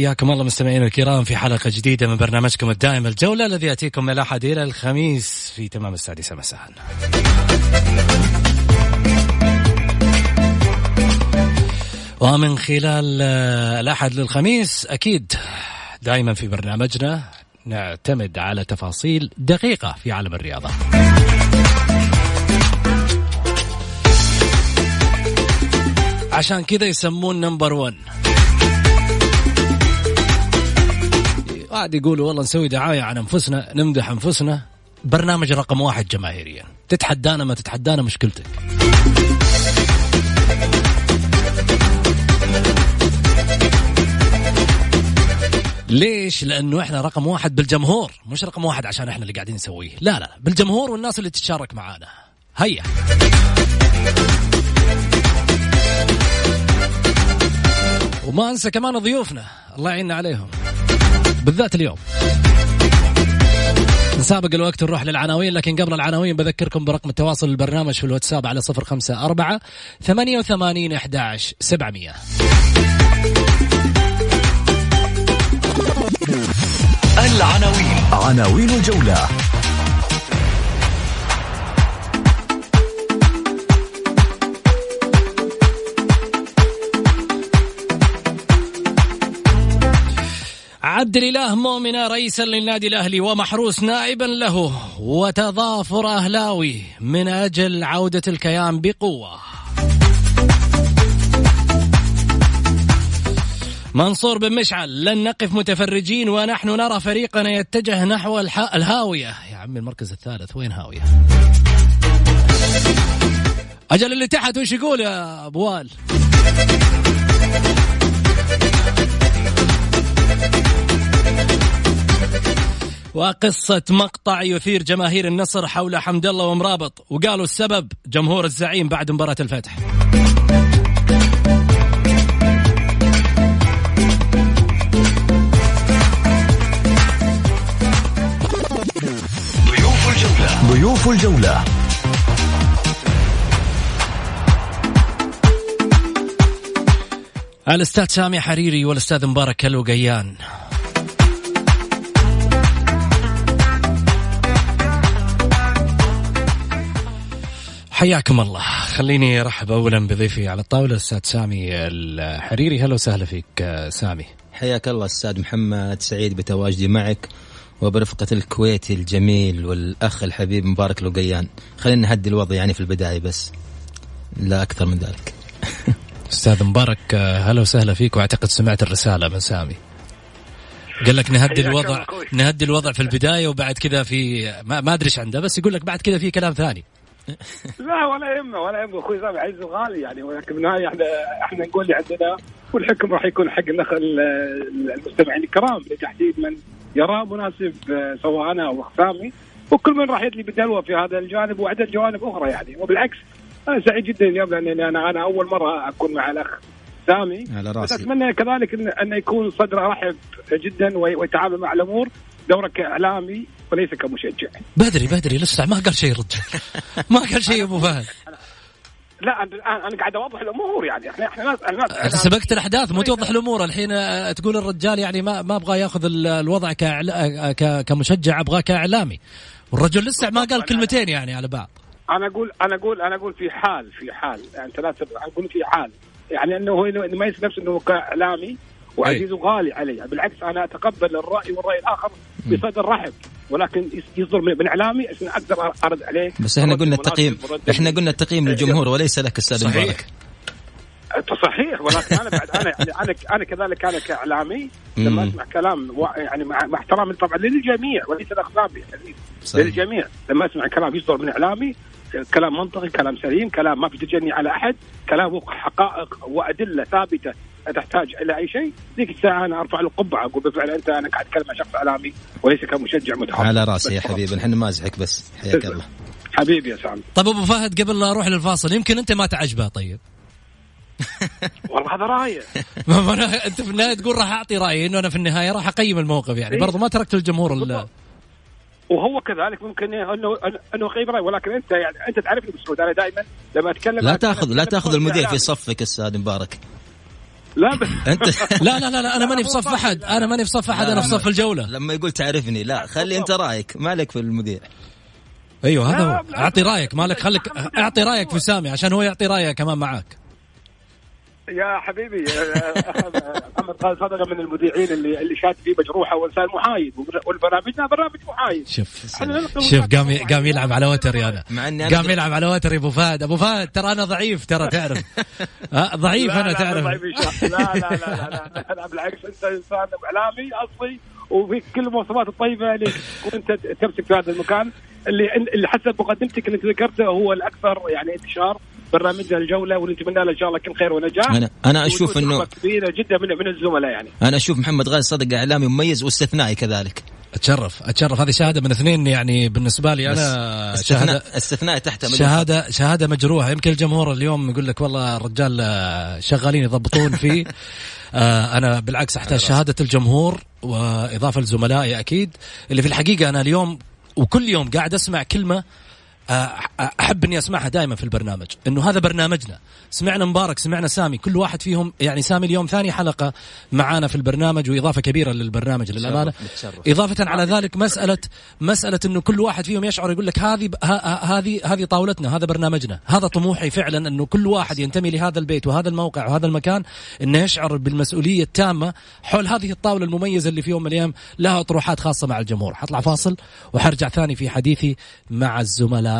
حياكم الله مستمعينا الكرام في حلقة جديدة من برنامجكم الدائم الجولة الذي يأتيكم من الأحد إلى الخميس في تمام السادسة مساء. ومن خلال آه، الأحد للخميس أكيد دائما في برنامجنا نعتمد على تفاصيل دقيقة في عالم الرياضة. عشان كذا يسمون نمبر 1 قاعد يقولوا والله نسوي دعاية عن أنفسنا نمدح أنفسنا. برنامج رقم واحد جماهيريا. تتحدانا ما تتحدانا مشكلتك. ليش؟ لأنه إحنا رقم واحد بالجمهور. مش رقم واحد عشان إحنا اللي قاعدين نسويه. لا لا بالجمهور والناس اللي تتشارك معانا. هيا. وما أنسى كمان ضيوفنا. الله يعيننا عليهم. بالذات اليوم. نسابق الوقت ونروح للعناوين لكن قبل العناوين بذكركم برقم التواصل البرنامج في الواتساب على صفر خمسة أربعة ثمانية وثمانين أحداش سبعمية. العناوين. عناوين الجولة. عبد الإله مؤمنة رئيسا للنادي الأهلي ومحروس نائبا له وتضافر أهلاوي من أجل عودة الكيان بقوة. منصور بن مشعل لن نقف متفرجين ونحن نرى فريقنا يتجه نحو الح... الهاوية يا عمي المركز الثالث وين هاوية؟ أجل اللي تحت وش يقول يا أبوال؟ وقصة مقطع يثير جماهير النصر حول حمد الله ومرابط. وقالوا السبب جمهور الزعيم بعد مباراة الفتح. ضيوف الجولة. ضيوف الجولة. الأستاذ سامي حريري والأستاذ مبارك الوقيان. حياكم الله. خليني أرحب اولا بضيفي على الطاولة الأستاذ سامي الحريري. هلا وسهلا فيك آه، سامي. حياك الله أستاذ محمد سعيد بتواجدي معك وبرفقة الكويتي الجميل والأخ الحبيب مبارك لقيان خلينا نهدي الوضع يعني في البداية بس لا أكثر من ذلك. أستاذ مبارك آه، هلا وسهلا فيك وأعتقد سمعت الرسالة من سامي. قال لك نهدي الوضع. نهدي الوضع في البداية وبعد كذا في ما, ما أدري إيش عنده بس يقول لك بعد كذا في كلام ثاني. لا ولا يهمه ولا يهمه. أخوي سامي عز وغالي يعني ولكن بالنهايه إحنا إحنا نقول اللي عندنا والحكم راح يكون حق الأخ ال- المستمعين الكرام. لتحديد من يراه مناسب آه، سواء أنا أو أخ سامي وكل من راح يدلي بدلوه في هذا الجانب وعدد جوانب أخرى يعني. وبالعكس أنا سعيد جدا اليوم لاني أنا أنا أول مرة أكون مع الأخ سامي على رأسي. أتمنى كذلك ان انه يكون صدره رحب جدا وي- ويتعامل مع الأمور دوره كاعلامي وليس كمشجع. بدري بدري لسه ما قال شيء الرجال ما قال شيء أبو فهد. لا أنا أنا- أنا قاعد أوضح الأمور يعني. إحنا إحنا ناس سبقت الأحداث مو توضح الأمور. الحين آه، تقول الرجال يعني ما ما أبغى ياخذ ال- الوضع كإعلا- آه، ك- كمشجع أبغاه كإعلامي. والرجل لسه ما قال كلمتين يعني على بعض أنا أقول أنا أقول أنا أقول في حال في حال. يعني أنت لا أقول في حال. يعني أنه هو إنه يميز نفسه إنه كإعلامي وعزيز وغالي علي. بالعكس أنا أتقبل الرأي والرأي الآخر بصدر رحب ولكن يصدر من إعلامي عشان أقدر أرد عليه. بس إحنا قلنا التقييم. إحنا قلنا التقييم للجمهور وليس لك أستاذ. مبارك. صحيح ولكن أنا بعد أنا يعني أنا أنا كذلك أنا كإعلامي لما أسمع كلام يعني مع, مع احترامي طبعا للجميع وليس الاخلاقي للجميع. لما أسمع كلام يصدر من إعلامي كلام منطقي كلام سليم كلام ما في تجني على أحد كلام حقائق وأدلة ثابتة تحتاج إلى أي شيء ذيك الساعة أنا أرفع له القبعه أقول بالفعل أنت أنا قاعد أتكلم عن شخص إعلامي وليس كمشجع متحرك على رأسي يا حبيبي إحنا مازحك بس. حياك الله. حبيبي يا سامي. طيب أبو فهد قبل لا أروح للفاصل يمكن أنت ما تعجبه طيب. والله هذا رايه أنت في النهاية تقول راح أعطي رأيي إنه أنا في النهاية راح أقيم الموقف يعني. برضو ما تركت الجمهور وهو كذلك ممكن انه انه غيب رأي ولكن أنت يعني أنت تعرفني بسعود أنا دائما لما أتكلم لا تاخذ لا تأخذ المذيع في صفك أستاذ مبارك. لا بس انت لا لا لا, لا أنا ماني في صف أحد. أنا ماني في صف أحد أنا في صف الجولة. لما يقول تعرفني لا خلي أنت رأيك مالك في المذيع أيوه هذا هو. أعطي رأيك مالك خليك أعطي رأيك في سامي عشان هو يعطي رايه كمان معاك. يا حبيبي محمد قال صدقة من المذيعين اللي اللي شاد فيه مجروحة وانسان محايد والبرامجنا برنامج محايد. شوف شوف قام قام يلعب على وتري أنا. مع إني قام يلعب على وتري أبو فهد. أبو فهد ترى أنا ضعيف ترى تعرف. ضعيف أنا تعرف. لا لا لا لا لا بالعكس أنت إنسان إعلامي أصلي وفي كل المواصفات الطيبة اللي كنت تمسك في هذا المكان. اللي اللي حسب مقدمتك اللي ذكرته هو الأكثر يعني انتشار برنامجنا الجولة ونتمنى له إن شاء الله كل خير ونجاح. أنا أنا أشوف انه كبيرة جدا من من الزملاء يعني. أنا أشوف محمد غازي صدق إعلامي مميز واستثنائي كذلك. أتشرف أتشرف. هذه شهادة من اثنين يعني بالنسبة لي أنا استثناء شهاده استثناء تحت شهاده شهادة مجروحة. يمكن الجمهور اليوم يقول لك والله الرجال شغالين يضبطون فيه. آه أنا بالعكس أحتاج شهادة الجمهور وإضافة لزملائي أكيد. اللي في الحقيقة أنا اليوم وكل يوم قاعد أسمع كلمة أحب إني أسمعها دائما في البرنامج إنه هذا برنامجنا. سمعنا مبارك سمعنا سامي كل واحد فيهم يعني سامي اليوم ثاني حلقة معانا في البرنامج وإضافة كبيرة للبرنامج للأمانة. إضافة على ذلك مسألة مسألة إنه كل واحد فيهم يشعر يقول لك هذه هذه هذه طاولتنا هذا برنامجنا. هذا طموحي فعلا إنه كل واحد ينتمي لهذا البيت وهذا الموقع وهذا المكان إنه يشعر بالمسؤولية التامة حول هذه الطاولة المميزة اللي في يوم من الأيام. لها اطروحات خاصة مع الجمهور. حطلع فاصل وحرجع ثاني في حديثي مع الزملاء.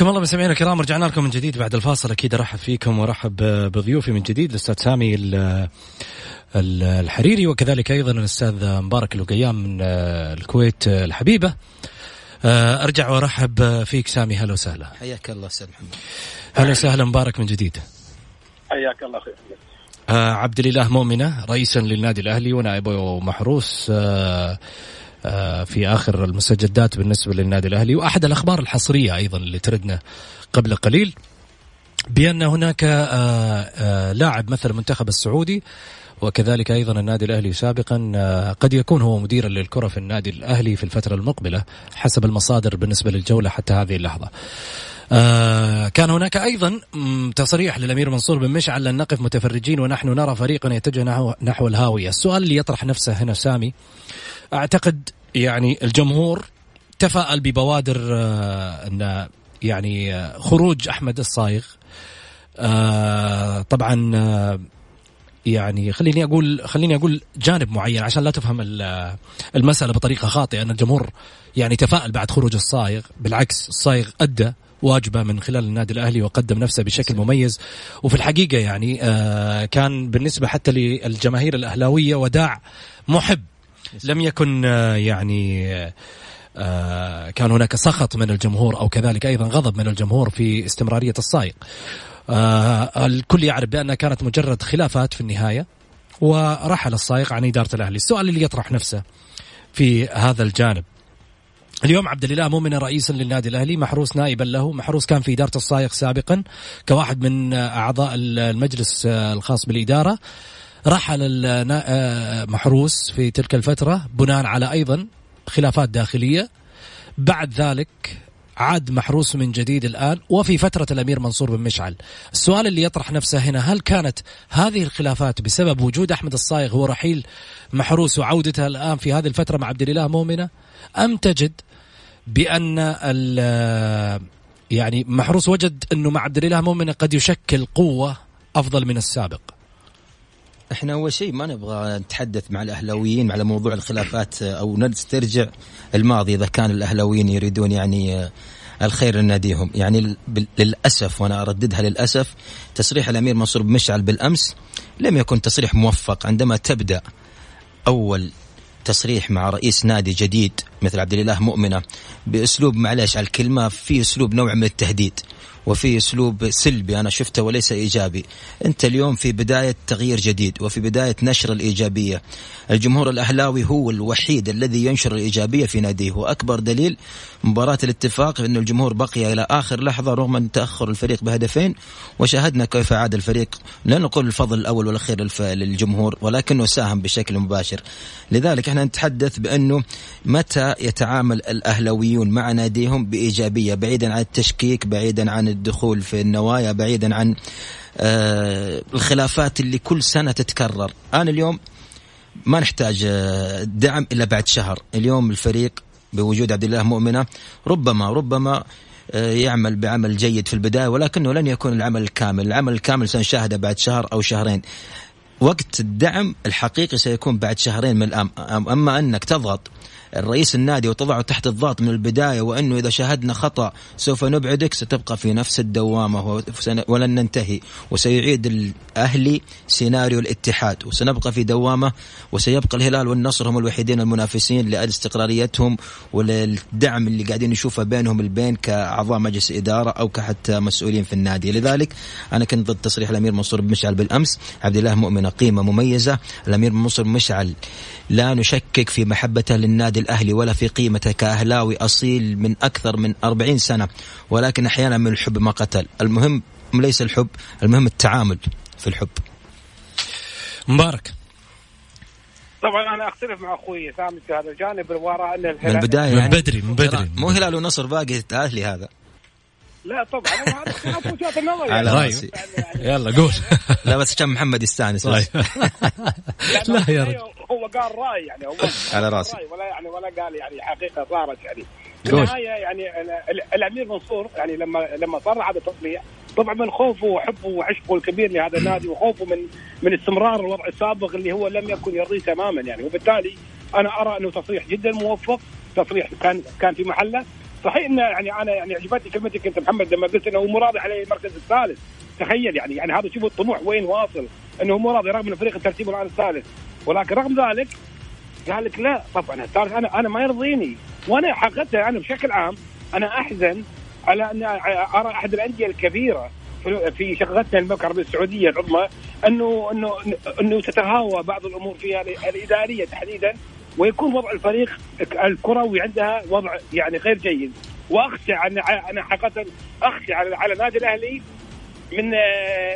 حياكم الله مستمعينا الكرام رجعنا لكم من جديد بعد الفاصل. أكيد ارحب فيكم وارحب بضيوفي من جديد الأستاذ سامي الحريري وكذلك أيضا الأستاذ مبارك الوقيام من الكويت الحبيبة. أرجع وأرحب فيك سامي. هلا وسهلا. حياك الله أستاذ محمد. هلا وسهلا مبارك من جديد. حياك الله خير. عبد الإله مؤمنة رئيسا للنادي الأهلي ونائبه محروس آه، في آخر المستجدات بالنسبة للنادي الأهلي وأحد الأخبار الحصرية أيضا اللي تردنا قبل قليل بأن هناك آه، آه، لاعب مثل المنتخب السعودي وكذلك أيضا النادي الأهلي سابقا قد يكون هو مديرا للكرة في النادي الأهلي في الفترة المقبلة حسب المصادر بالنسبة للجولة حتى هذه اللحظة. آه كان هناك أيضا تصريح للأمير منصور بن مشعل لن نقف متفرجين ونحن نرى فريقا يتجه نحو الهاوية، السؤال اللي يطرح نفسه هنا سامي أعتقد يعني الجمهور تفاءل ببوادر آه، إن يعني آه، خروج أحمد الصايغ. آه، طبعا يعني خليني أقول خليني أقول جانب معين عشان لا تفهم المسألة بطريقة خاطئة إن الجمهور يعني تفائل بعد خروج الصايغ. بالعكس الصايغ أدى واجبة من خلال النادي الأهلي وقدم نفسه بشكل مميز. وفي الحقيقة يعني كان بالنسبة حتى للجماهير الأهلاوية وداع محب لم يكن يعني آه، كان هناك سخط من الجمهور أو كذلك أيضا غضب من الجمهور في استمرارية السائق. آه، الكل يعرف بأنها كانت مجرد خلافات في النهاية ورحل السائق عن إدارة الأهلي، السؤال اللي يطرح نفسه في هذا الجانب. اليوم عبد الإله مؤمن رئيسا للنادي الأهلي محروس نائبا له. محروس كان في إدارة السائق سابقا كواحد من أعضاء المجلس الخاص بالإدارة. رحل محروس في تلك الفترة بناء على أيضا خلافات داخلية. بعد ذلك عاد محروس من جديد الآن وفي فترة الأمير منصور بن مشعل. السؤال اللي يطرح نفسه هنا هل كانت هذه الخلافات بسبب وجود أحمد الصايغ هو رحيل محروس وعودته الآن في هذه الفترة مع عبد الإله مؤمنة؟ أم تجد بأن يعني محروس وجد أنه مع عبد الإله مؤمنة قد يشكل قوة أفضل من السابق؟ إحنا أول شيء ما نبغى نتحدث مع الاهلاويين على موضوع الخلافات أو نسترجع الماضي إذا كان الاهلاويين يريدون يعني الخير لناديهم. يعني للأسف وأنا أرددها للأسف تصريح الأمير منصور مشعل بالأمس لم يكن تصريح موفق. عندما تبدأ أول تصريح مع رئيس نادي جديد مثل عبد الإله مؤمنة بأسلوب معلش على الكلمة في أسلوب نوع من التهديد. وفي أسلوب سلبي أنا شفته وليس إيجابي. أنت اليوم في بداية تغيير جديد وفي بداية نشر الإيجابية. الجمهور الأهلاوي هو الوحيد الذي ينشر الإيجابية في ناديه. وأكبر دليل مباراة الاتفاق ان الجمهور بقي إلى آخر لحظة رغم تأخر الفريق بهدفين. وشاهدنا كيف عاد الفريق. لا نقول الفضل الأول والأخير للجمهور ولكنه ساهم بشكل مباشر. لذلك إحنا نتحدث بأنه متى يتعامل الأهلاويون مع ناديهم بإيجابية بعيدا عن التشكيك بعيدا عن الدخول في النوايا بعيدا عن آه الخلافات اللي كل سنة تتكرر. أنا اليوم ما نحتاج آه، دعم إلا بعد شهر. اليوم الفريق بوجود عبد الله مؤمنة ربما ربما آه، يعمل بعمل جيد في البداية ولكنه لن يكون العمل الكامل، العمل الكامل سنشاهده بعد شهر أو شهرين. وقت الدعم الحقيقي سيكون بعد شهرين من الان، أما أنك تضغط الرئيس النادي وتضعه تحت الضغط من البداية وأنه إذا شاهدنا خطأ سوف نبعدك ستبقى في نفس الدوامة ولن ننتهي. وسيعيد الأهلي سيناريو الاتحاد وسنبقى في دوامة وسيبقى الهلال والنصر هم الوحيدين المنافسين لاستقراريتهم وللدعم اللي قاعدين نشوفه بينهم البين كأعضاء مجلس إدارة أو كحتى مسؤولين في النادي. لذلك أنا كنت ضد تصريح الأمير منصور بن مشعل بالأمس. عبد الله مؤمنة قيمة مميزة. الأمير منصور مشعل لا نشكك في محبته للنادي الأهلي ولا في قيمته كأهلاوي أصيل من أكثر من أربعين سنة ولكن أحيانا من الحب ما قتل. المهم ليس الحب المهم التعامل في الحب. مبارك. طبعا أنا أختلف مع أخوي سامي في هذا الجانب وراء أن الهلال من البداية يعني. من بدري من بدري. مو هلال ونصر باقي أهلي هذا. لا طبعا. هذا اختلاف وجهات النظر. على يعني رأسي. يلا قول. لا بس كان محمد يستانس طيب. لا يا رجل. هو قال راي يعني هو على راسي. ولا يعني ولا قال يعني حقيقة صارت يعني. في النهاية يعني الأمير منصور يعني لما لما صرح هذا التصريح طبعا من خوفه وحبه وعشقه الكبير لهذا النادي وخوفه من من استمرار الوضع السابق اللي هو لم يكن يرضيه تماما يعني. وبالتالي أنا أرى أنه تصريح جدا موفق تصريح كان كان في محله. صحيح انه يعني أنا يعني عجبتني كلمتك أنت محمد لما قلت إنه مو راضي عليه المركز الثالث. تخيل يعني يعني هذا شوف الطموح وين واصل. إنه مو راضي رغم ان فريق الترتيب الآن الثالث. ولكن رغم ذلك قال لك لا طبعا الثالث أنا أنا ما يرضيني. وأنا حقيقه أنا بشكل عام أنا أحزن على أن أرى أحد الأندية الكبيرة في شقتنا المملكه العربيه السعودية العظمى انه انه أنه تتهاوى بعض الأمور فيها الإدارية تحديدا ويكون وضع الفريق الكروي عندها وضع يعني غير جيد. وأخشى أنا حقيقه أخشى على النادي الأهلي من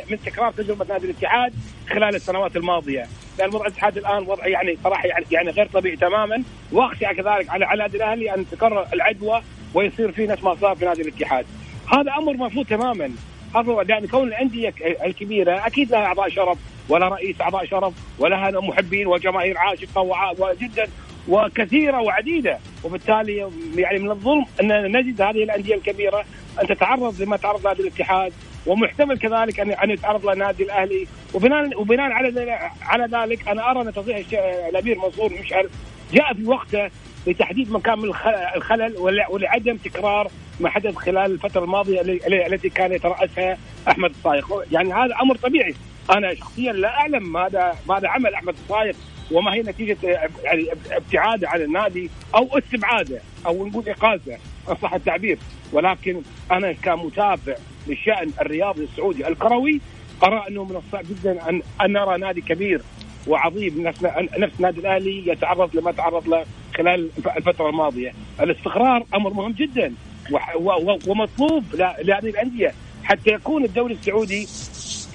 من تكرار تجربة نادي الاتحاد خلال السنوات الماضية، لأن وضع الاتحاد الآن وضع يعني صراحة يعني يعني غير طبيعي تماما، وأخشى كذلك على على النادي الاهلي أن تكرر العدوى ويصير في نفس ما صار في نادي الاتحاد. هذا أمر مرفوض تماما، هذا يعني كون الأندية الكبيرة أكيد لها أعضاء شرف ولا رئيس أعضاء شرف ولها محبين وجماهير عاشقة وجدا وكثيرة وعديدة. وبالتالي يعني من الظلم أن نجد هذه الأندية الكبيرة أن تتعرض لما تعرض نادي الاتحاد. ومحتمل كذلك ان أن يتعرض لنادي الأهلي. وبناء وبناء على على ذلك أنا أرى أن تصريح الأمير منصور مشعل جاء في وقته لتحديد مكان الخلل ولعدم تكرار ما حدث خلال الفترة الماضية التي كان يترأسها أحمد الصايغ يعني هذا أمر طبيعي. أنا شخصيا لا أعلم ماذا ماذا عمل أحمد الصايغ وما هي نتيجة يعني ابتعاده عن النادي أو استبعاده أو نقول اقالته إن صح التعبير. ولكن أنا كمتابع للشأن الرياضي السعودي الكروي أرى أنه من الصعب جدا ان أن نرى نادي كبير وعظيم نفس نفس النادي الأهلي يتعرض لما تعرض له خلال الفترة الماضية، الاستقرار أمر مهم جدا ومطلوب لهذه الأندية حتى يكون الدوري السعودي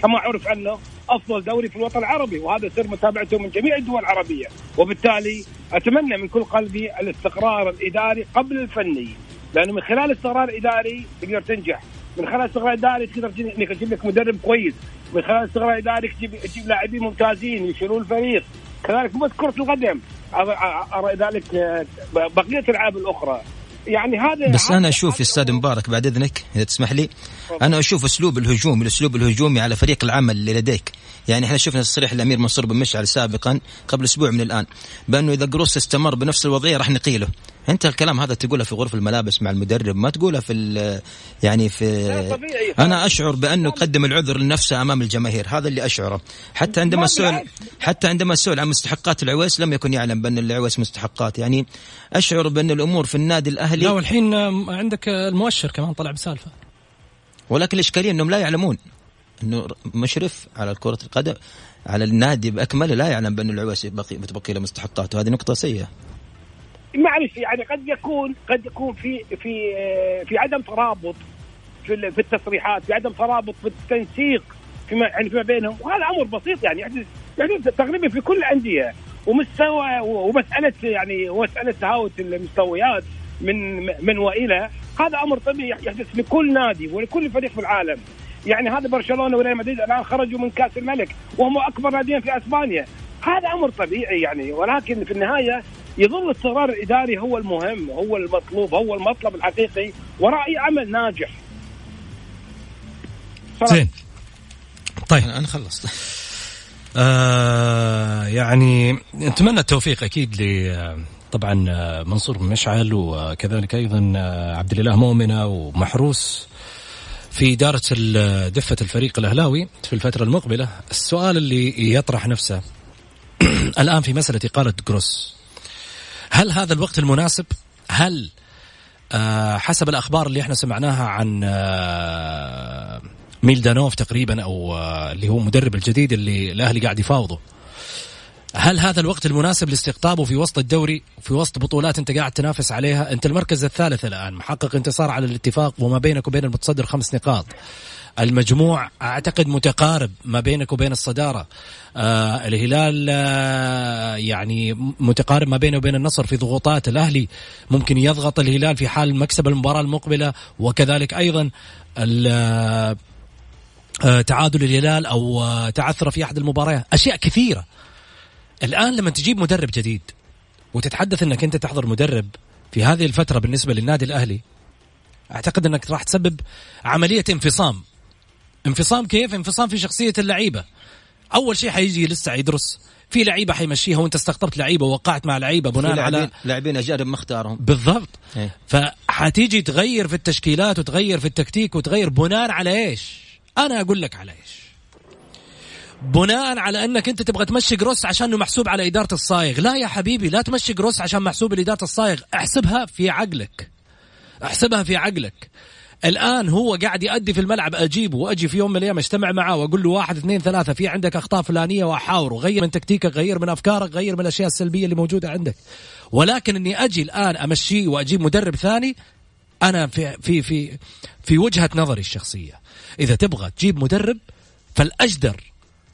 كما عرف عنه أفضل دوري في الوطن العربي وهذا سر متابعته من جميع الدول العربية. وبالتالي أتمنى من كل قلبي الاستقرار الإداري قبل الفني لأنه من خلال الاستقرار الإداري تقدر تنجح. من خلال الاستقرار الإداري تقدر تجيب لك مدرب كويس. من خلال الاستقرار الإداري تجيب تجيب لاعبين ممتازين يشيلون الفريق. كذلك بس كرة القدم ذلك آه، بقية الألعاب الأخرى. يعني هذا بس أنا أشوف أستاذ مبارك بعد إذنك إذا تسمح لي. أنا أشوف أسلوب الهجوم الأسلوب الهجومي على فريق العمل اللي لديك. يعني إحنا شفنا تصريح الأمير منصور بن مشعل سابقا قبل أسبوع من الآن بأنه إذا قروس استمر بنفس الوضعية راح نقيله. أنت الكلام هذا تقوله في غرف الملابس مع المدرب ما تقوله في يعني في أنا أشعر بأنه قدم العذر لنفسه أمام الجماهير هذا اللي أشعره. حتى عندما سئل حتى عندما سئل عن مستحقات العويس لم يكن يعلم بأن العويس مستحقات. يعني أشعر بأن الأمور في النادي الاهلي لا والحين عندك المؤشر كمان طلع بسالفة. ولكن الإشكالية إنهم لا يعلمون. إنه مشرف على كرة القدم على النادي بأكمله لا يعلم بأن العويس بتبقي له مستحقات وهذه نقطة سيئة. معلش يعني قد يكون قد يكون في في في عدم ترابط في في التصريحات في عدم ترابط في التنسيق فيما يعني فيما بينهم. وهذا أمر بسيط يعني يحدث يعني تقريبا في كل الأندية. ومستوى ومسألة يعني مساله تهاوت المستويات من من وإلى هذا أمر طبيعي يحدث لكل نادي ولكل فريق في العالم. يعني هذا برشلونة وريال مدريد الآن خرجوا من كأس الملك وهم أكبر ناديين في أسبانيا. هذا أمر طبيعي يعني ولكن في النهاية يظل الاستقرار الإداري هو المهم هو المطلوب هو المطلب الحقيقي وراء اي عمل ناجح. زين. طيب. أنا خلصت آه يعني نتمنى التوفيق أكيد ل طبعا منصور بن مشعل وكذلك أيضا عبد الإله مؤمنة ومحروس في إدارة دفة الفريق الأهلاوي في الفترة المقبلة. السؤال اللي يطرح نفسه الآن في مسألة إقالة جروس. هل هذا الوقت المناسب؟ هل آه حسب الأخبار اللي إحنا سمعناها عن آه ميلدانوف تقريبا أو آه اللي هو مدرب الجديد اللي الأهلي قاعد يفاوضه. هل هذا الوقت المناسب لاستقطابه في وسط الدوري في وسط بطولات أنت قاعد تنافس عليها؟ أنت المركز الثالث الآن محقق انتصار على الاتفاق وما بينك وبين المتصدر خمس نقاط. المجموع أعتقد متقارب ما بينك وبين الصدارة. آه الهلال آه يعني متقارب ما بينه وبين النصر في ضغوطات. الأهلي ممكن يضغط الهلال في حال مكسب المباراة المقبلة وكذلك أيضا آه تعادل الهلال أو آه، تعثر في أحد المباريات. أشياء كثيرة. الآن لما تجيب مدرب جديد وتتحدث إنك أنت تحضر مدرب في هذه الفترة بالنسبة للنادي الأهلي أعتقد إنك راح تسبب عملية انفصام. انفصام كيف؟ انفصام في شخصية اللعيبة. أول شيء حيجي لسه يدرس في لعيبة حيمشيها وانت استقطبت لعيبة ووقعت مع لعيبة بناء على لاعبين اجانب ما اختارهم بالضبط. إيه. فحتيجي تغير في التشكيلات وتغير في التكتيك وتغير بناء على إيش؟ أنا أقول لك على إيش. بناء على أنك أنت تبغى تمشي جروس عشان محسوب على إدارة الصايغ. لا يا حبيبي لا تمشي جروس عشان محسوب لإدارة الصايغ. احسبها في عقلك. احسبها في عقلك. الآن هو قاعد يأدي في الملعب أجيبه وأجي في يوم من الأيام أجتمع معاه وأقول له واحد اثنين ثلاثة في عندك أخطاء فلانية وأحاوره غير من تكتيكك غير من أفكارك غير من الأشياء السلبية اللي موجودة عندك. ولكن إني أجي الآن أمشيه وأجيب مدرب ثاني أنا في في في في وجهة نظري الشخصية. إذا تبغى تجيب مدرب فالأجدر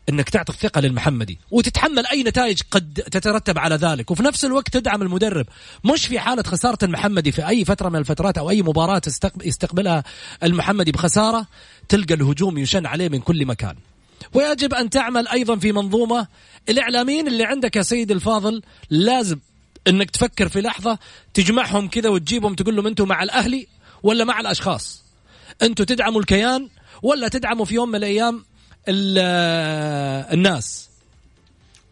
إنك تعطي الثقة للمحمدي. وتتحمل أي نتائج قد تترتب على ذلك. وفي نفس الوقت تدعم المدرب. مش في حالة خسارة المحمدي في أي فترة من الفترات أو أي مباراة يستقبلها المحمدي بخسارة تلقى الهجوم يشن عليه من كل مكان. ويجب أن تعمل أيضا في منظومة. الإعلاميين اللي عندك يا سيدي الفاضل لازم إنك تفكر في لحظة تجمعهم كذا وتجيبهم تقول لهم أنتم مع الأهلي ولا مع الأشخاص. أنتم تدعموا الكيان ولا تدعموا في يوم من الأيام الناس.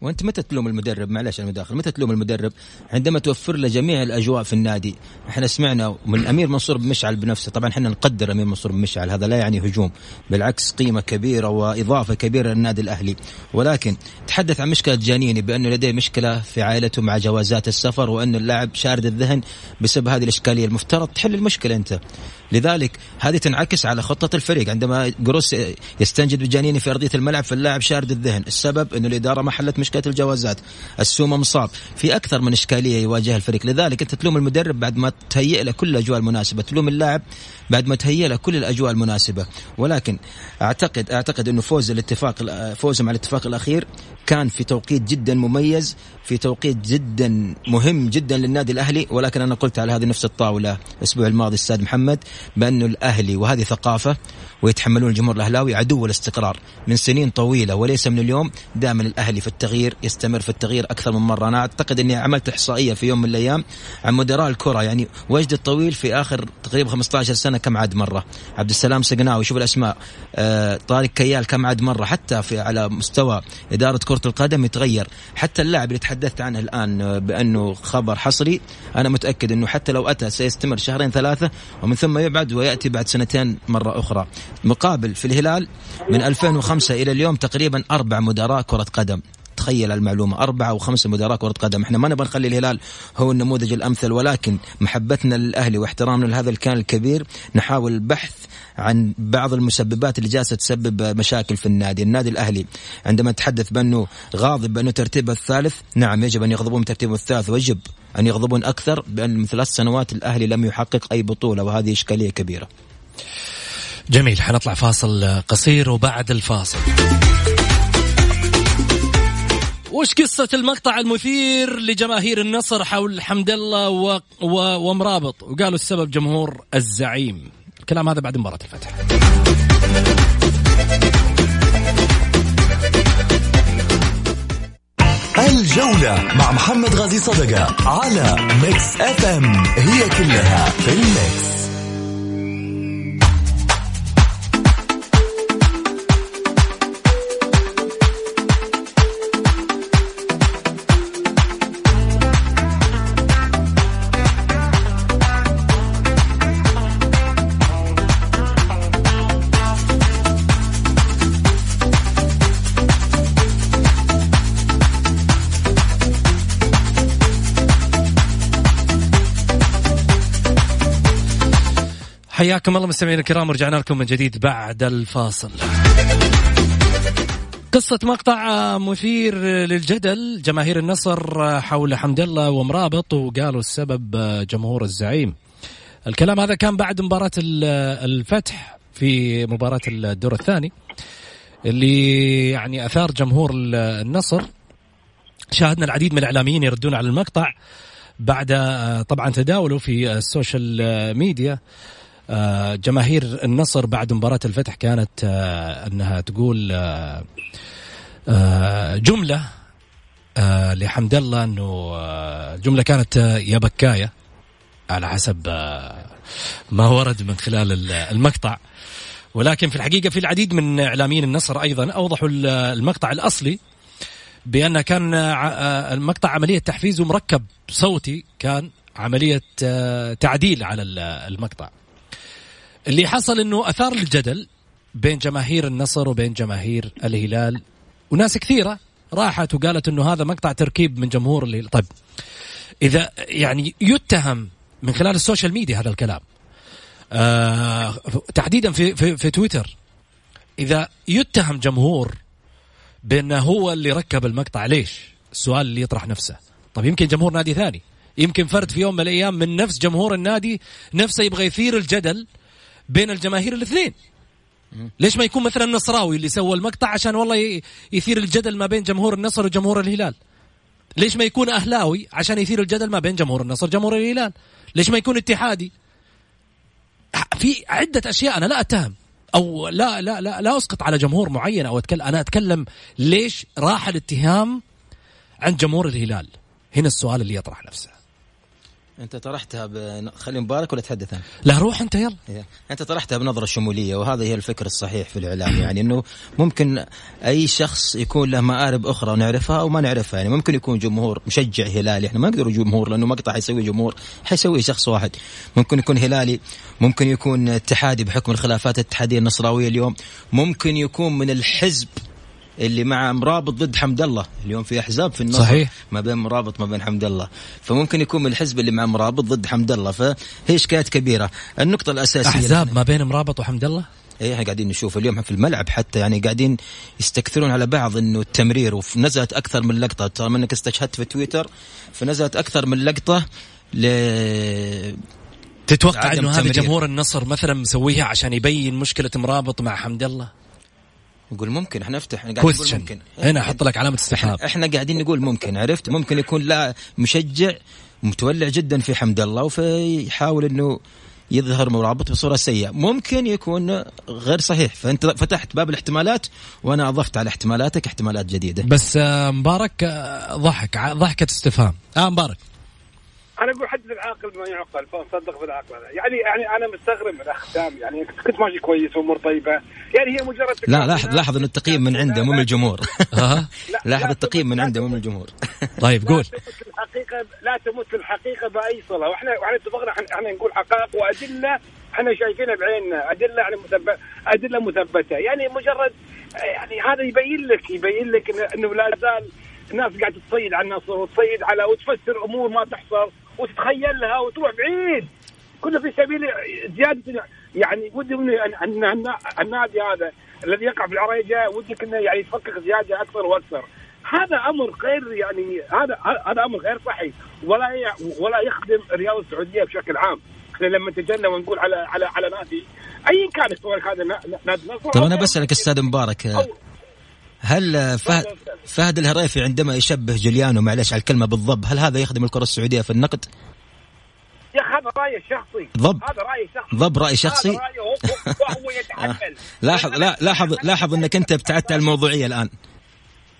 وانت متى تلوم المدرب؟ معلش أنا مداخل. متى تلوم المدرب؟ عندما توفر له جميع الأجواء في النادي. إحنا سمعنا من الأمير منصور بمشعل بنفسه. طبعا إحنا نقدر أمير منصور بمشعل. هذا لا يعني هجوم. بالعكس قيمة كبيرة وإضافة كبيرة للنادي الأهلي. ولكن تحدث عن مشكلة جانيني بانه لديه مشكلة في عائلته مع جوازات السفر وأن اللاعب شارد الذهن بسبب هذه الإشكالية. المفترض تحل المشكلة أنت. لذلك هذه تنعكس على خطة الفريق. عندما جروس يستنجد بجانيني في أرضية الملعب فاللاعب شارد الذهن. السبب؟ أنه الإدارة ما حلت مشكلة الجوازات السومة مصاب. في أكثر من إشكالية يواجهها الفريق. لذلك أنت تلوم المدرب بعد ما تهيئ له كل الأجواء المناسبة. تلوم اللاعب بعد ما تهيئ له كل الأجواء المناسبة. ولكن أعتقد أعتقد أنه فوز الاتفاق فوزهم على الاتفاق الأخير كان في توقيت جدا مميز في توقيت جدا مهم جدا للنادي الأهلي ولكن أنا قلت على هذه نفس الطاولة الأسبوع الماضي أستاذ محمد بانه الأهلي وهذه ثقافة ويتحملون الجمهور الأهلاوي عدو الاستقرار من سنين طويلة وليس من اليوم. دائما الأهلي في التغيير يستمر في التغيير أكثر من مرة. أنا أعتقد أني عملت إحصائية في يوم من الأيام عن مدراء الكرة يعني وجد الطويل في آخر تقريبا 15 سنة كم عاد مرة. عبد السلام سقناوي شوف الأسماء. آه طارق كيال كم عاد مرة حتى في على مستوى إدارة كرة القدم يتغير. حتى اللاعب اللي تحدثت عنه الآن بأنه خبر حصري أنا متأكد إنه حتى لو أتى سيستمر شهرين ثلاثة ومن ثم يبعد ويأتي بعد سنتين مرة أخرى. مقابل في الهلال من 2005 إلى اليوم تقريبا أربع مدراء كرة قدم. تخيل المعلومة. أربعة أو خمسة مدراء كرة قدم. إحنا ما نبغى نخلي الهلال هو النموذج الأمثل ولكن محبتنا للأهلي واحترامنا لهذا الكيان الكبير نحاول البحث عن بعض المسببات اللي جالسة تسبب مشاكل في النادي. النادي الأهلي عندما تحدث بأنه غاضب بأنه ترتيبه الثالث نعم يجب أن يغضبون ترتيبه الثالث ويجب أن يغضبون أكثر بأن من ثلاث سنوات الأهلي لم يحقق أي بطولة وهذه إشكالية كبيرة. جميل حنطلع فاصل قصير وبعد الفاصل. وش قصة المقطع المثير لجماهير النصر حول حمد الله و... و... ومرابط؟ وقالوا السبب جمهور الزعيم. الكلام هذا بعد مباراة الفتح. الجولة مع محمد غازي صدقة على Mix FM هي كلها في ال mix حياكم الله مستمعينا الكرام ورجعنا لكم من جديد بعد الفاصل. قصة مقطع مثير للجدل جماهير النصر حول حمد الله ومرابط وقالوا السبب جمهور الزعيم. الكلام هذا كان بعد مباراة الفتح في مباراة الدور الثاني اللي يعني أثار جمهور النصر. شاهدنا العديد من الإعلاميين يردون على المقطع بعد طبعا تداوله في السوشيال ميديا. جماهير النصر بعد مباراة الفتح كانت آه، أنها تقول آه، جملة لحمد الله إنه جملة كانت يا بكاية على حسب ما ورد من خلال المقطع. ولكن في الحقيقة في العديد من إعلاميين النصر أيضا أوضحوا المقطع الأصلي بأن كان المقطع عملية تحفيز ومركب صوتي كان عملية تعديل على المقطع. اللي حصل إنه أثار الجدل بين جماهير النصر وبين جماهير الهلال وناس كثيرة راحت وقالت إنه هذا مقطع تركيب من جمهور الهلال. طيب إذا يعني يتهم من خلال ال social media هذا الكلام. آه تحديدا في, في في تويتر. إذا يتهم جمهور بأنه هو اللي ركب المقطع ليش؟ السؤال اللي يطرح نفسه. طيب يمكن جمهور نادي ثاني. يمكن فرد في يوم من الأيام من نفس جمهور النادي نفسه يبغى يثير الجدل بين الجماهير الاثنين. ليش ما يكون مثلا النصراوي اللي سوى المقطع عشان والله يثير الجدل ما بين جمهور النصر وجمهور الهلال؟ ليش ما يكون أهلاوي عشان يثير الجدل ما بين جمهور النصر وجمهور الهلال؟ ليش ما يكون اتحادي؟ في عدة أشياء أنا لا أتهم. أو لا لا لا لا أسقط على جمهور معين أو اتكلم أنا أتكلم ليش راح الاتهام عند جمهور الهلال؟ هنا السؤال اللي يطرح نفسه. انت طرحتها ب... خلي مبارك ولا تحدث أنا؟ لا روح أنت يلا إيه. أنت طرحتها بنظرة شمولية وهذا هي الفكر الصحيح في الإعلام يعني إنه ممكن أي شخص يكون له مآرب أخرى نعرفها أو ما نعرفها يعني ممكن يكون جمهور مشجع هلالي إحنا ما نقدر جمهور لأنه مقطع حيسوي جمهور حيسوي شخص واحد ممكن يكون هلالي ممكن يكون اتحادي بحكم الخلافات الاتحادية النصراوية اليوم ممكن يكون من الحزب اللي مع مرابط ضد حمد الله. اليوم في أحزاب في النصر صحيح. ما بين مرابط ما بين حمد الله. فممكن يكون من الحزب اللي مع مرابط ضد حمد الله. فهي اشكالات كبيرة. النقطة الأساسية أحزاب ما بين مرابط وحمد الله؟ إيه إحنا قاعدين نشوف اليوم في الملعب حتى. يعني قاعدين يستكثرون على بعض إنه التمرير. ونزلت أكثر من لقطة. طالما انك استشهدت في تويتر. فنزلت أكثر من لقطة ل تتوقع إنه هذا. جمهور النصر مثلا مسويها عشان يبين مشكلة مرابط مع حمد الله؟ نقول ممكن إحنا نفتح إحنا قاعدين نقول ممكن. هنا أحط لك علامة استفهام إحنا قاعدين نقول ممكن عرفت؟ ممكن يكون لا مشجع متولع جدا في حمد الله ويحاول إنه يظهر مرابط بصورة سيئة. ممكن يكون غير صحيح. فأنت فتحت باب الاحتمالات وأنا أضفت على احتمالاتك احتمالات جديدة. بس آه، مبارك آه، ضحك ضحكة استفهام. آه مبارك. أنا أقول حدث العاقل ما يعقل فنصدق في العقل هذا يعني يعني أنا مستغرب من الاخ سامي يعني كنت ماشي كويس وأمور طيبة. يعني هي مجرد لا لاحظ لاحظ إنه التقييم من عنده مو من الجمهور. لاحظ التقييم من عنده مو من الجمهور. طيب لا قول. الحقيقة لا تمت الحقيقة بأي صلة. وإحنا وإحنا اتفقنا إحنا- نقول حقائق وأدلة. إحنا شايفينها بعيننا. أدلة يعني مثبت أدلة مثبتة. يعني مجرد يعني هذا يبين لك يبين لك إنه لا زال الناس قاعدة تصيد على النصر وتصيد على وتفسر أمور ما تحصل وتتخيلها وتروح بعيد. كله في سبيل زيادة يعني ودي ان أن- النادي هذا الذي يقع في العريجه ودك انه يعني يتفكك زيادة أكثر وأكثر. هذا أمر غير يعني هذا هذا أمر غير صحي ولا ولا يخدم الرياضه السعودية بشكل عام. إحنا لما نتجنى ونقول على على على نادي ايا كان سواء هذا نا- نادي النصر طب أو أنا. بسألك أستاذ مبارك هل فهد فهد الهريفي عندما يشبه جوليانو معلش على الكلمة بالضب هل هذا يخدم الكرة السعودية في النقد؟ يا أخي هذا رأيي الشخصي. ضب. هذا رأيي الشخصي. ضب رأي شخصي؟ هذا رايه هو- وهو يتحمل. لاحظ لا لاحظ لاحظ انك انت ابتعدت عن الموضوعية الآن.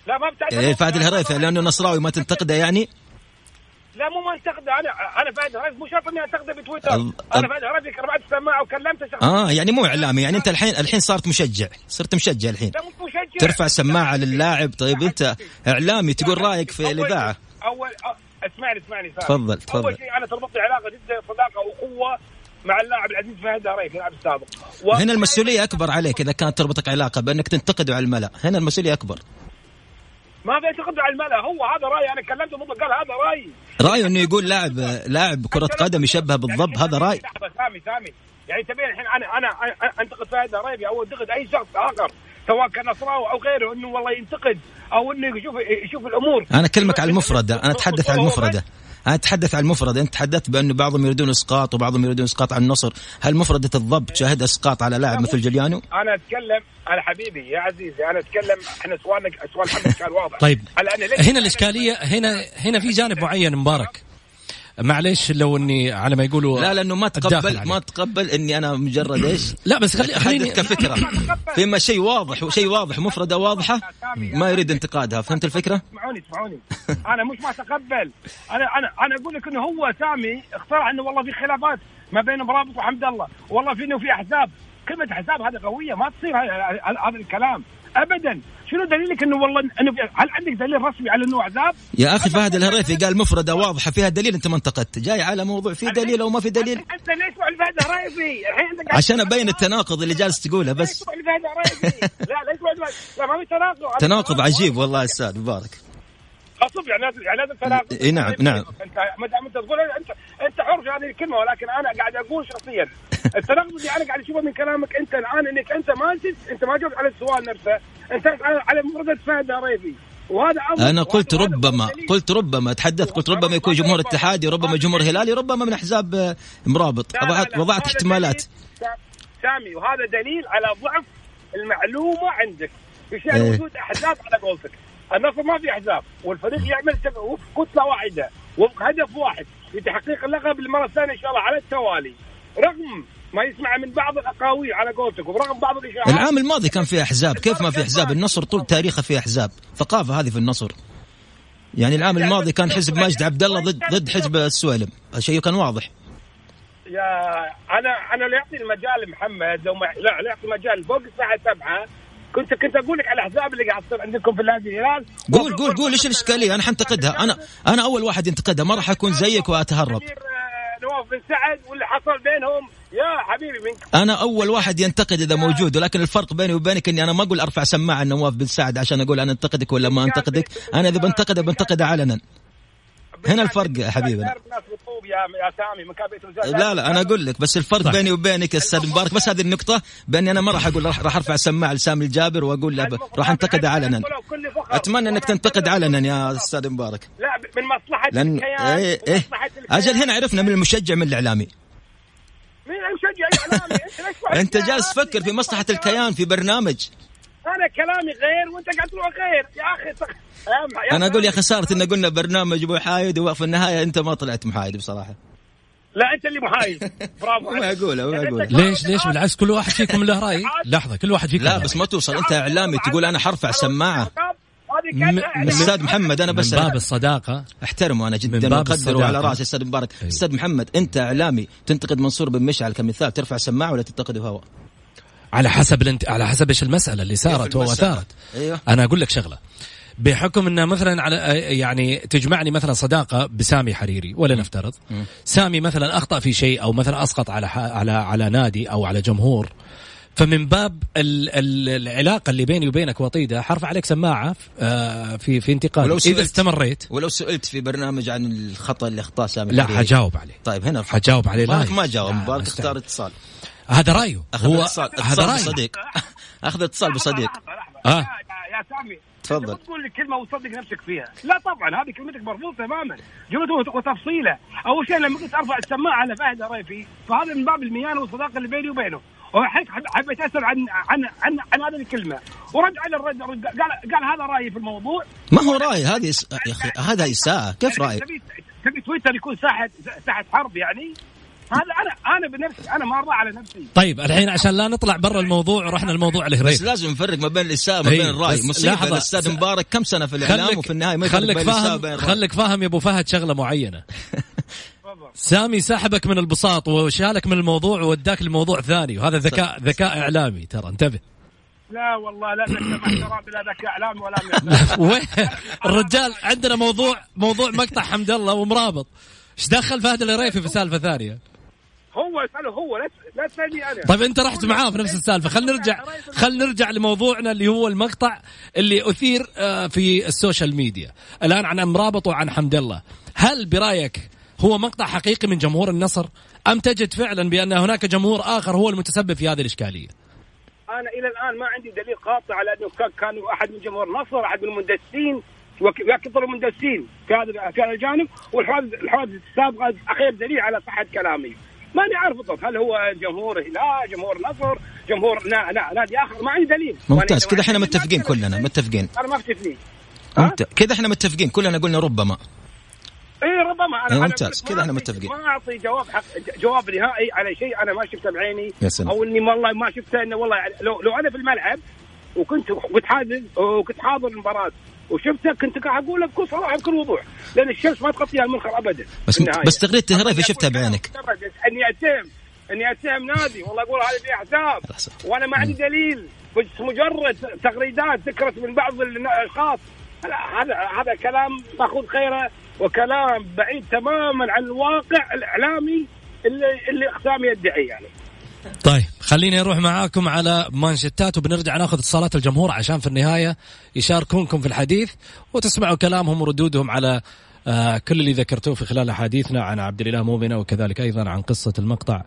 لا ما بتعرف يعني فهد الهريفي لأنه نصراوي ما تنتقده يعني؟ لا مو ما انتقده. أنا أنا فهد هريف مو شرط إني انتقده بتويتر. أنا فهد هريف رفعت السماعه وكلمته شخصيا. آه يعني مو إعلامي يعني أنت الحين الحين صارت مشجع. صرت مشجع الحين. لا مشجع ترفع سماعة للاعب. طيب أنت إعلامي تقول رأيك في الإذاعة. اول اسمعني اسمعني سامي. تفضل، تفضل. أول شيء أنا تربطني علاقة جدا صداقة واخوه مع اللاعب العزيز فهد هريف اللاعب السابق. و- هنا المسؤولية أكبر عليك إذا كانت تربطك علاقة بأنك تنتقده على الملأ. هنا المسؤولية أكبر. ما في اعتقد على الملأ. هو هذا رايي أنا كلمته مطلق قال هذا رايي رأيه إنه يقول لاعب لاعب كرة قدم يشبه بالضب هذا رأي. سامي سامي. يعني تبين الحين أنا أنا أنتقد فهد هريفي أو أنتقد أي شخص آخر. سواء كان نصراوي أو غيره إنه والله ينتقد أو إنه يشوف يشوف الأمور. أنا أكلمك على المفردة. أنا أتحدث عن المفردة. أنا أتحدث عن المفردة. أنت تحدثت بانه بعضهم يريدون إسقاط وبعضهم يريدون إسقاط على النصر. هل مفردة الضب تشاهد إسقاط على لاعب مثل جوليانو أنا أتكلم أنا حبيبي يا عزيزي. أنا أتكلم إحنا سؤالنا سؤال حمد كان واضح. طيب. هنا الإشكالية هنا هنا في جانب معين مبارك. معليش لو إني على ما يقولوا لا لأنه ما تقبل. ما تقبل إني أنا مجرد إيش؟ لا بس خلي خليني كفكرة. فيما شيء واضح شيء واضح مفردة واضحة ما يريد انتقادها. فهمت الفكرة؟ اسمعوني اسمعوني. أنا مش ما أتقبل. أنا أنا أنا أقول لك إنه هو سامي اخترع إنه والله في خلافات ما بين مرابط وحمد الله. والله في إنه في أحزاب. كلمة أحزاب هذه قوية ما تصير هذا الكلام. ابدا شنو دليلك إنه والله إنه هل عندك دليل رسمي على إنه احزاب؟ يا أخي فهد الهريفي قال مفردة واضحة فيها دليل أنت ما انتقدت جاي على موضوع في دليل أو ما في دليل أنت ليش تروح لفهد هريفي؟ الحين أنت قاعد- عشان أبين التناقض اللي جالس تقوله بس؟ لا ليش لا ما في تناقض تناقض عجيب والله أستاذ مبارك اصب يعني لازم يعني لازم إيه نعم، نعم. انت ما دام أنت تقول انت أنت حر في هذه الكلمة ولكن أنا قاعد أقول شخصيا. التناقض اللي أنا قاعد أشوفه من كلامك أنت الآن إنك أنت ما انت أنت ما جاوبت على السؤال نفسه. أنت على على مفردة فهد هريفي وهذا أنا قلت ربما. قلت ربما تحدثت قلت ربما يكون جمهور اتحادي ربما جمهور هلالي ربما من احزاب آه، مرابط. وضعت وضعت احتمالات. سامي وهذا دليل على ضعف المعلومة عندك. في شان إيه. وجود أحزاب على قولتك. النصر ما في أحزاب والفريق يعمل وفق كتله واحدة وفق هدف واحد لتحقيق اللقب للمره الثانية إن شاء الله على التوالي. رغم ما يسمع من بعض الأقاويل على قولتك ورغم بعض الإشاعات. العام الماضي كان في أحزاب. كيف ما في أحزاب؟ النصر طول تاريخه في أحزاب. ثقافة هذه في النصر. يعني العام الماضي كان حزب ماجد عبد الله ضد ضد حزب السويلم. الشيء كان واضح. يا أنا أنا لا يعطي المجال محمد لو ما لا لا يعطي مجال فوق الساعة 7 كنت كنت أقول لك على الأحزاب اللي قاعد تصير عندكم في النادي الهلال. قول قول قول إيش الإشكالية؟ أنا حنتقدها. أنا أنا أول واحد ينتقدها. ما راح أكون زيك وأتهرب. آه، نواف بن سعد واللي حصل بينهم يا حبيبي من أنا أول واحد ينتقد إذا موجود ولكن الفرق بيني وبينك إني أنا ما أقول أرفع سماعة نواف بن سعد عشان أقول أنا أنتقدك ولا ما أنتقدك. أنا إذا بنتقد بنتقد علنا هنا الفرق يا بالطوب يا سامي من. لا لا أنا أقول لك بس الفرق طيب. بيني وبينك يا أستاذ مبارك بس هذه النقطة بأني أنا ما راح أقول راح, أرفع سماعة لسامي الجابر وأقول له راح أنتقد علنا. أتمنى إنك تنتقد علنا يا أستاذ مبارك لا من مصلحة لأن الكيان ومصلحة الكيان. أجل هنا عرفنا من المشجع من الإعلامي مين المشجع الإعلامي أنت جالس؟ تفكر في مصلحة الكيان في برنامج أنا كلامي غير وأنت قاعد تروح غير يا أخي يا أنا أقول يا. خساره إن قلنا برنامج محايد وفي النهاية أنت ما طلعت محايد بصراحة لا أنت اللي محايد برافو أقوله. كمان ليش ليش بالعكس كل واحد فيكم له رأي لحظة كل واحد فيكم لا بس. ما توصل أنت إعلامي تقول أنا حرفع سماعة. أستاذ محمد أنا من بس باب الصداقة أحترمه أنا من جدا باب وأقدره الصداقة. على رأسي أستاذ مبارك أيوه. أستاذ محمد أنت إعلامي تنتقد منصور بن مشعل كمثال ترفع سماعة ولا تنتقده هو على حسب الانت... على حسب إيش المسألة اللي المسألة؟ وثارت أيوه. أنا أقول لك شغلة. بحكم انه مثلا على يعني تجمعني مثلا صداقة بسامي حريري ولا نفترض. سامي مثلا أخطأ في شيء أو مثلا أسقط على ح- على على نادي أو على جمهور. فمن باب ال ال العلاقة اللي بيني وبينك وطيدة حرفع عليك سماعة آه، في في انتقاد ولو إذا استمريت. ولو سئلت في برنامج عن الخطأ اللي اخطاه سامي لا. حجاوب عليه. طيب هنا. حجاوب عليه لا ما جاوب. اختار اتصال. هذا رأيه. أخذ هو اتصال. هذا اتصال رأيه. بصديق. أخذ اتصال بصديق. لحظة، لحظة. آه. يا- سامي. تفضل. تقول لي كلمة وتصدق نفسك فيها. لا طبعا هذه كلمتك مرفوض تماما. جملته وتفصيله أول شيء لما كنت أرفع السماعة على فهد الريفي فهذا من باب الميانة والصداقة اللي بيني وبينه. وحيث حب- حبيت أسأل عن عن عن, عن هذه الكلمة. ورد على الرد رد- قال قال هذا رأيي في الموضوع. ما هو رأي؟ هذه. يا أخي هذا اساءه كيف راي تبي تبي تويتر يكون ساحه ساحة حرب يعني؟ هذا أنا أنا بنفسي أنا ما ارضى على نفسي. طيب الحين عشان لا نطلع برا الموضوع ورحنا الموضوع بس الهريفي لازم نفرق ما بين الإساءة وما إيه، بين الرأي. بس مصيبه. الأستاذ مبارك كم سنة في الإعلام وفي النهاية ما الإساءة فاهم خليك فاهم يا أبو فهد شغلة معينة. سامي سحبك من البساط وشالك من الموضوع ووداك لموضوع ثاني وهذا ذكاء ذكاء إعلامي ترى انتبه. لا والله لا ذكاء لا ذكاء إعلامي ولا. وين؟ الرجال عندنا موضوع موضوع مقطع حمد الله ومرابط. إيش دخل فهد الريفي في سالفة ثانية؟ هو اساله هو لا لا تسألني أنا. طيب أنت رحت معاه في نفس السالفة. خلينا نرجع خلينا نرجع لموضوعنا اللي هو المقطع اللي أثير آه، في ال social media. الآن عن مرابط وعن حمد الله. هل برأيك هو مقطع حقيقي من جمهور النصر؟ أم تجد فعلا بأن هناك جمهور آخر هو المتسبب في هذه الإشكالية؟ أنا إلى الآن ما عندي دليل قاطع على أنه كان كان أحد من جمهور النصر أحد من المندسين وكثر المندسين في هذا في هذا الجانب. والحوادث الحوادث السابقة أخير دليل على صحة كلامي. ماني عارف بالضبط. هل هو جمهور هلال جمهور نصر جمهور نا نا نادي آخر؟ ما عندي دليل. ممتاز. كذا إحنا متفقين كلنا. متفقين. أنا ما؟ ممت- كذا إحنا متفقين. كلنا قلنا ربما. اي ربما. أنا ممتاز. كذا إحنا متفقين. ما أعطي جواب حق جواب نهائي على شيء أنا ما شفته بعيني. يا سلام. أو إني والله ما شفته إنه والله يعني لو لو أنا في الملعب وكنت كنت حاضر وكنت حاضر المباراة وشفته كنت قاعد أقول لك بكل صراحة بكل وضوح. لأن الشمس ما تغطيها المنخر ابدا. بس. بس تغريدة الهريفي شفتها بعينك. إني أتهم إني أتهم نادي. والله أقول هذه فيها حساب خلاص. وأنا ما عندي دليل. بس مجرد تغريدات ذكرت من بعض الأشخاص. هذا هذا هذا كلام مأخوذ خيره وكلام بعيد تماما عن الواقع الإعلامي اللي اللي أقسام يدعي يعني. طيب خليني أروح معاكم على مانشتات وبنرجع ناخذ اتصالات الجمهور عشان في النهاية يشاركونكم في الحديث وتسمعوا كلامهم وردودهم على كل اللي ذكرتوه في خلال حديثنا عن عبد الإله مؤمنه وكذلك أيضا عن قصة المقطع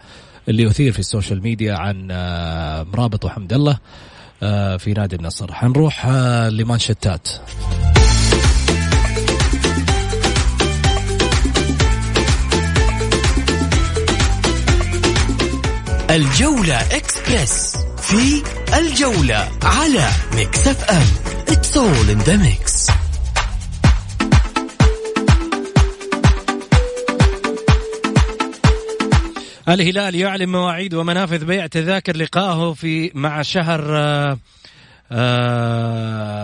اللي يثير في ال social media عن آه مرابط وحمد الله آه في نادي النصر. حنروح آه لمانشتات. الجولة إكسبرس في الجولة على Mix FM. It's all in the mix. الهلال يعلن مواعيد ومنافذ بيع تذاكر لقائه في مع شهر آه آه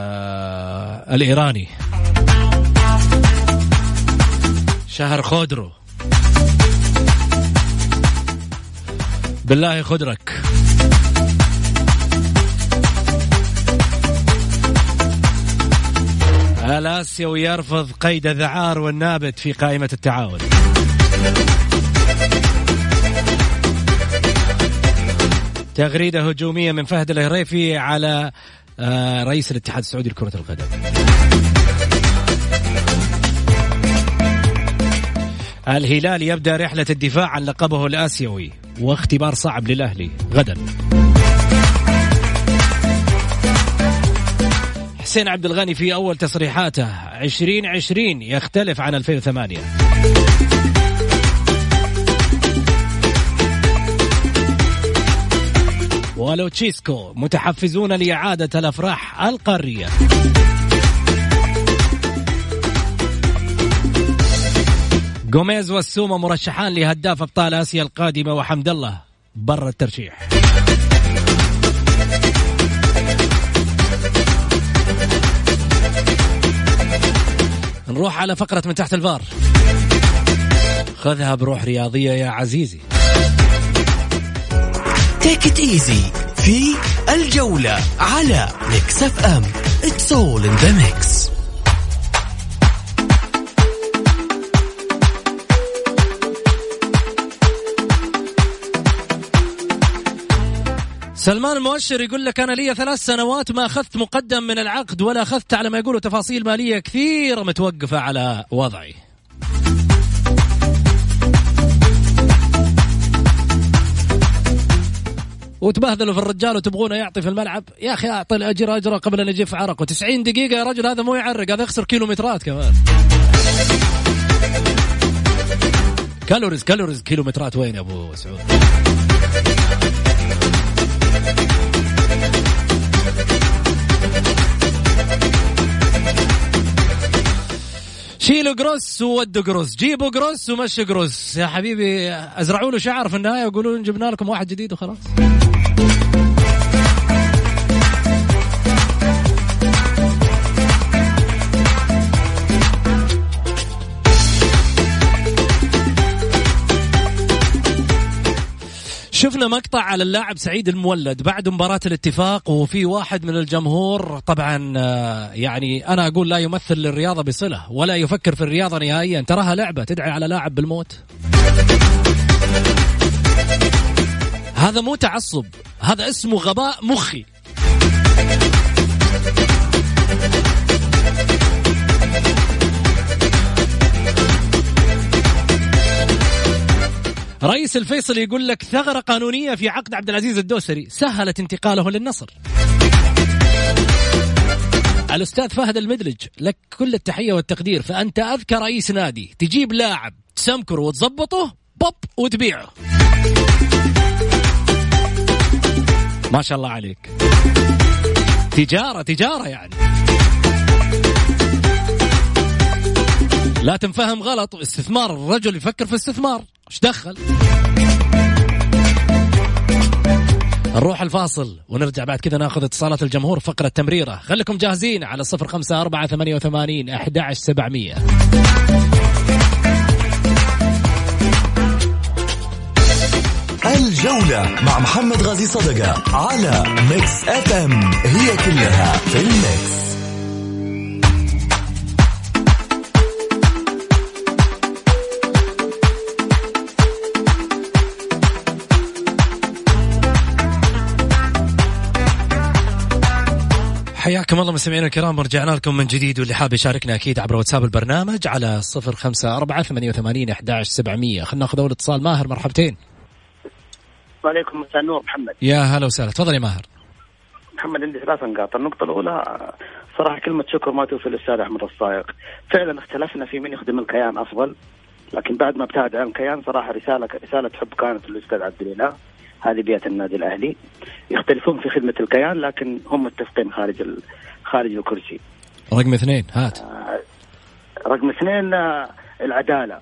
الإيراني. شهر خودرو. بالله خدرك. الاسيوي يرفض قيد الذعار والنابت في قائمة التعاون. تغريدة هجومية من فهد الهريفي على آه، رئيس الاتحاد السعودي لكرة القدم. الهلال يبدأ رحلة الدفاع عن لقبه الآسيوي واختبار صعب للأهلي. غدا. حسين عبد الغني في أول تصريحاته 2020 يختلف عن 2008 ولوتشيسكو متحفزون لإعادة الأفراح القارية. جوميز والسومة مرشحان لهداف أبطال آسيا القادمة وحمد الله برا الترشيح. نروح على فقرة من تحت الفار. خذها بروح رياضية يا عزيزي. Take it easy في الجولة على Mix FM it's all in the mix سلمان المؤشر يقول لك أنا لي ثلاث سنوات ما أخذت مقدم من العقد ولا أخذت على ما يقولوا تفاصيل مالية كثيرة متوقفة على وضعي. وتبهذلوا في الرجال وتبغونه يعطي في الملعب. يا أخي أعطي الأجر أجره قبل أن يجف عرق. و90 دقيقة يا رجل هذا مو يعرق هذا يخسر كيلومترات كمان. calories calories كيلومترات وين يا أبو سعود؟ شيلوا قروس وودوا قروس جيبوا قروس ومشوا قروس. يا حبيبي أزرعوا له شعر في النهاية ويقولون جبنا لكم واحد جديد وخلاص. شفنا مقطع على اللاعب سعيد المولد بعد مباراة الاتفاق وفي واحد من الجمهور طبعا آه، يعني أنا أقول لا يمثل الرياضة بصلة ولا يفكر في الرياضة نهائيا. تراها لعبة تدعي على لاعب بالموت. هذا مو تعصب هذا اسمه غباء مخي. رئيس الفيصل يقول لك ثغرة قانونية في عقد عبد العزيز الدوسري سهلت انتقاله للنصر. الأستاذ فهد المدلج لك كل التحية والتقدير فأنت أذكى رئيس نادي تجيب لاعب تسمكره وتظبطه بوب وتبيعه. ما شاء الله عليك. تجارة تجارة يعني. لا تنفهم غلط استثمار الرجل يفكر في استثمار. إيش دخل؟ نروح الفاصل ونرجع بعد كذا ناخذ اتصالات الجمهور فقرة تمريرة. خليكم جاهزين على صفر خمسة أربعة ثمانية وثمانين أحد سبعمية. الجولة مع محمد غازي صدقة على ميكس اف ام هي كلها في الميكس. حياكم الله مستمعينا الكرام رجعنا لكم من جديد واللي حاب يشاركنا أكيد عبر واتساب البرنامج على صفر خمسة أربعة ثمانية وثمانين أحداش سبعمية. خلنا ناخذ أول اتصال. ماهر مرحبتين. وعليكم مساء النور محمد. يا هلا وسهلا. تفضل يا ماهر. محمد عندي ثلاث نقاط. النقطة الأولى صراحة كلمة شكر ما توفي للأستاذ أحمد الصايغ فعلا اختلفنا في من يخدم الكيان أفضل لكن بعد ما ابتعد عن الكيان صراحة رسالة رسالة حب كانت للأستاذ عبد الإله هذه بيئة النادي الأهلي. يختلفون في خدمة الكيان لكن هم متفقين خارج ال... خارج الكرسي. رقم اثنين هات. رقم اثنين آه، العدالة.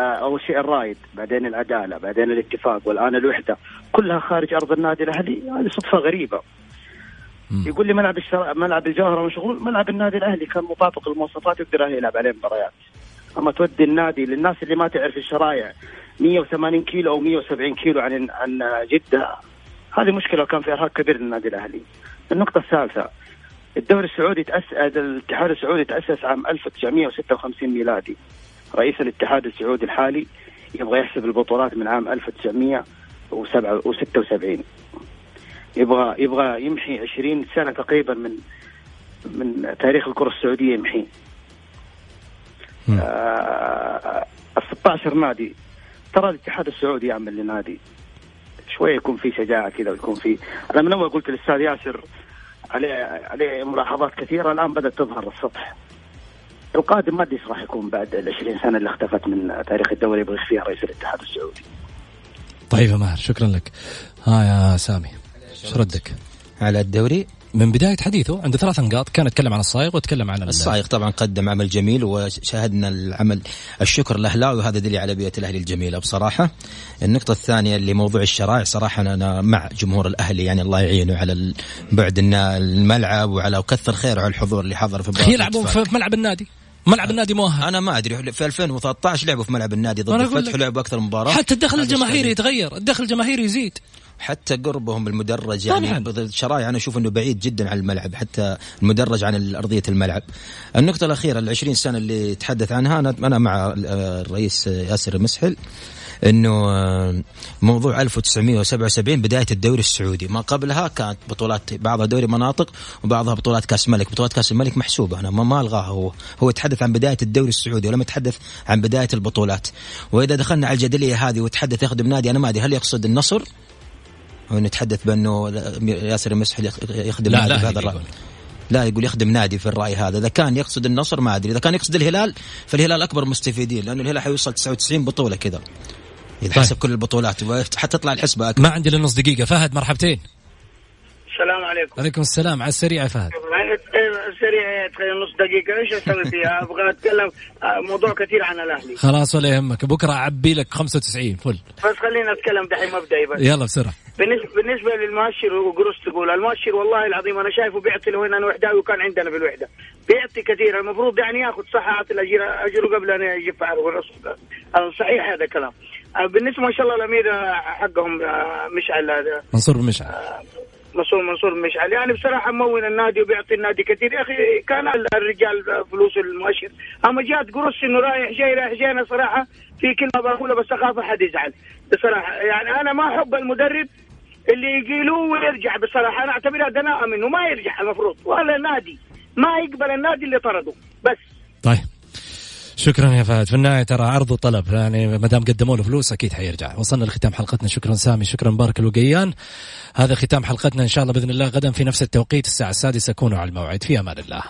أول شيء الرايد بعدين العدالة بعدين الاتفاق والآن الوحدة. كلها خارج أرض النادي الأهلي. هذه صدفة غريبة. مم. يقول لي ملعب الشر... ملعب الجوهرة مشغول ملعب النادي الأهلي كان مطابق للمواصفات يقدر يلعب عليه مباريات. أما تودي النادي للناس اللي ما تعرف الشرايع 180 كيلو أو 170 كيلو عن عن جدة هذه مشكلة وكان في إرهاق كبير للنادي الأهلي. النقطة الثالثة الدوري السعودي تأسس الاتحاد السعودي تأسس عام 1956 ميلادي. رئيس الاتحاد السعودي الحالي يبغى يحسب البطولات من عام 1976 يبغى يبغى يمحي 20 سنة تقريبا من من تاريخ الكرة السعودية يمحي. آه 16 نادي. ترى الاتحاد السعودي يعمل لنادي. شوية يكون في شجاعة كذا ويكون في أنا من أول قلت للأستاذ ياسر عليه عليه ملاحظات كثيرة الآن بدأت تظهر السطح. القادم ما أدري إيش راح يكون بعد ال 20 سنة اللي اختفت من تاريخ الدوري يبغى فيها رئيس الاتحاد السعودي. طيب يا ماهر شكرا لك. ها يا سامي إيش ردك؟ على الدوري من بداية حديثه عنده ثلاث نقاط كان يتكلم عن الصايغ وتكلم عن الصايغ طبعا قدم عمل جميل وشاهدنا العمل الشكر الاهلاوي وهذا دليل على بيئة الأهلي الجميلة بصراحة النقطة الثانية اللي موضوع الشرائع صراحة أنا مع جمهور الأهلي يعني الله يعينه على بعد الملعب وعلى وكثر خيره على الحضور اللي حضر في يلعبون في ملعب النادي ملعب النادي مؤهل. أنا ما أدري في 2013 لعبوا في ملعب النادي ضد الفتح ولعبوا أكثر مباراة. حتى الدخل الجماهيري يتغير الدخل الجماهيري يزيد. حتى قربهم بالمدرج يعني الشرايع أنا أشوف إنه بعيد جدا عن الملعب حتى المدرج عن أرضية الملعب. النقطة الأخيرة ال 20 سنة اللي تحدث عنها أنا أنا مع الرئيس ياسر المسحل إنه موضوع 1977 بداية الدوري السعودي. ما قبلها كانت بطولات بعضها دوري مناطق وبعضها بطولات كأس ملك. بطولات كأس الملك محسوبة أنا ما, ما ألغاها هو. هو يتحدث عن بداية الدوري السعودي ولم يتحدث عن بداية البطولات. وإذا دخلنا على الجدلية هذه وتحدث يخدم نادي أنا ما أدري هل يقصد النصر؟ ونتحدث بأنه ياسر المسحل يخدم لا نادي لا بهذا الرأي. لا يقول يخدم نادي في الرأي هذا. إذا كان يقصد النصر ما أدري. إذا كان يقصد الهلال فالهلال أكبر مستفيدين لأنه الهلال حيوصل 99 بطولة كذا. اذا طيب. كل البطولات حتطلع الحسبة أكبر. ما عندي إلا نص دقيقة. فهد مرحبتين. السلام عليكم. عليكم السلام. على السريع يا فهد. سريع تخيل نص دقيقة. إيش أسوي فيها؟ أبغى أتكلم. آه، موضوع كثير عن الأهلي. خلاص ولا يهمك. بكرة أعبي لك 95 فل. بس خلينا أتكلم دحين مبدئي بس. يلا بسرعة. بالنسبة بالنسبة للمؤشر وقروس تقول. المؤشر والله العظيم أنا شايفه بيعطي هنا أنا وحداوي وكان عندنا في الوحدة بيعطي كثير. المفروض يعني ياخذ صحة. الاجر أجره قبل أن يجف صحيح هذا الكلام آه، بالنسبة ما شاء الله الأمير حقهم آه، مشعل هذا. منصور مشعل. مسؤول منصور مشعل. يعني بصراحة ممول النادي وبيعطي النادي كثير. يا أخي كان الرجال فلوس المؤشر. أما جات قرص إنه رايح جاي رايح جاي أنا صراحة في كلمة بقولها بس أخاف أحد يزعل. بصراحة يعني أنا ما أحب المدرب اللي يقيلوه ويرجع. بصراحة أنا اعتبرها دناءة منه. ما يرجع المفروض. ولا نادي ما يقبل النادي اللي طرده. بس. طيب. شكرا يا فهد. في النهاية ترى عرض وطلب. يعني ما دام قدموا له فلوس أكيد حيرجع. وصلنا لختام حلقتنا. شكرا سامي. شكرا مبارك الوقيان. هذا ختام حلقتنا إن شاء الله بإذن الله. غدا في نفس التوقيت. الساعة السادسة. كونوا على الموعد. في أمان الله.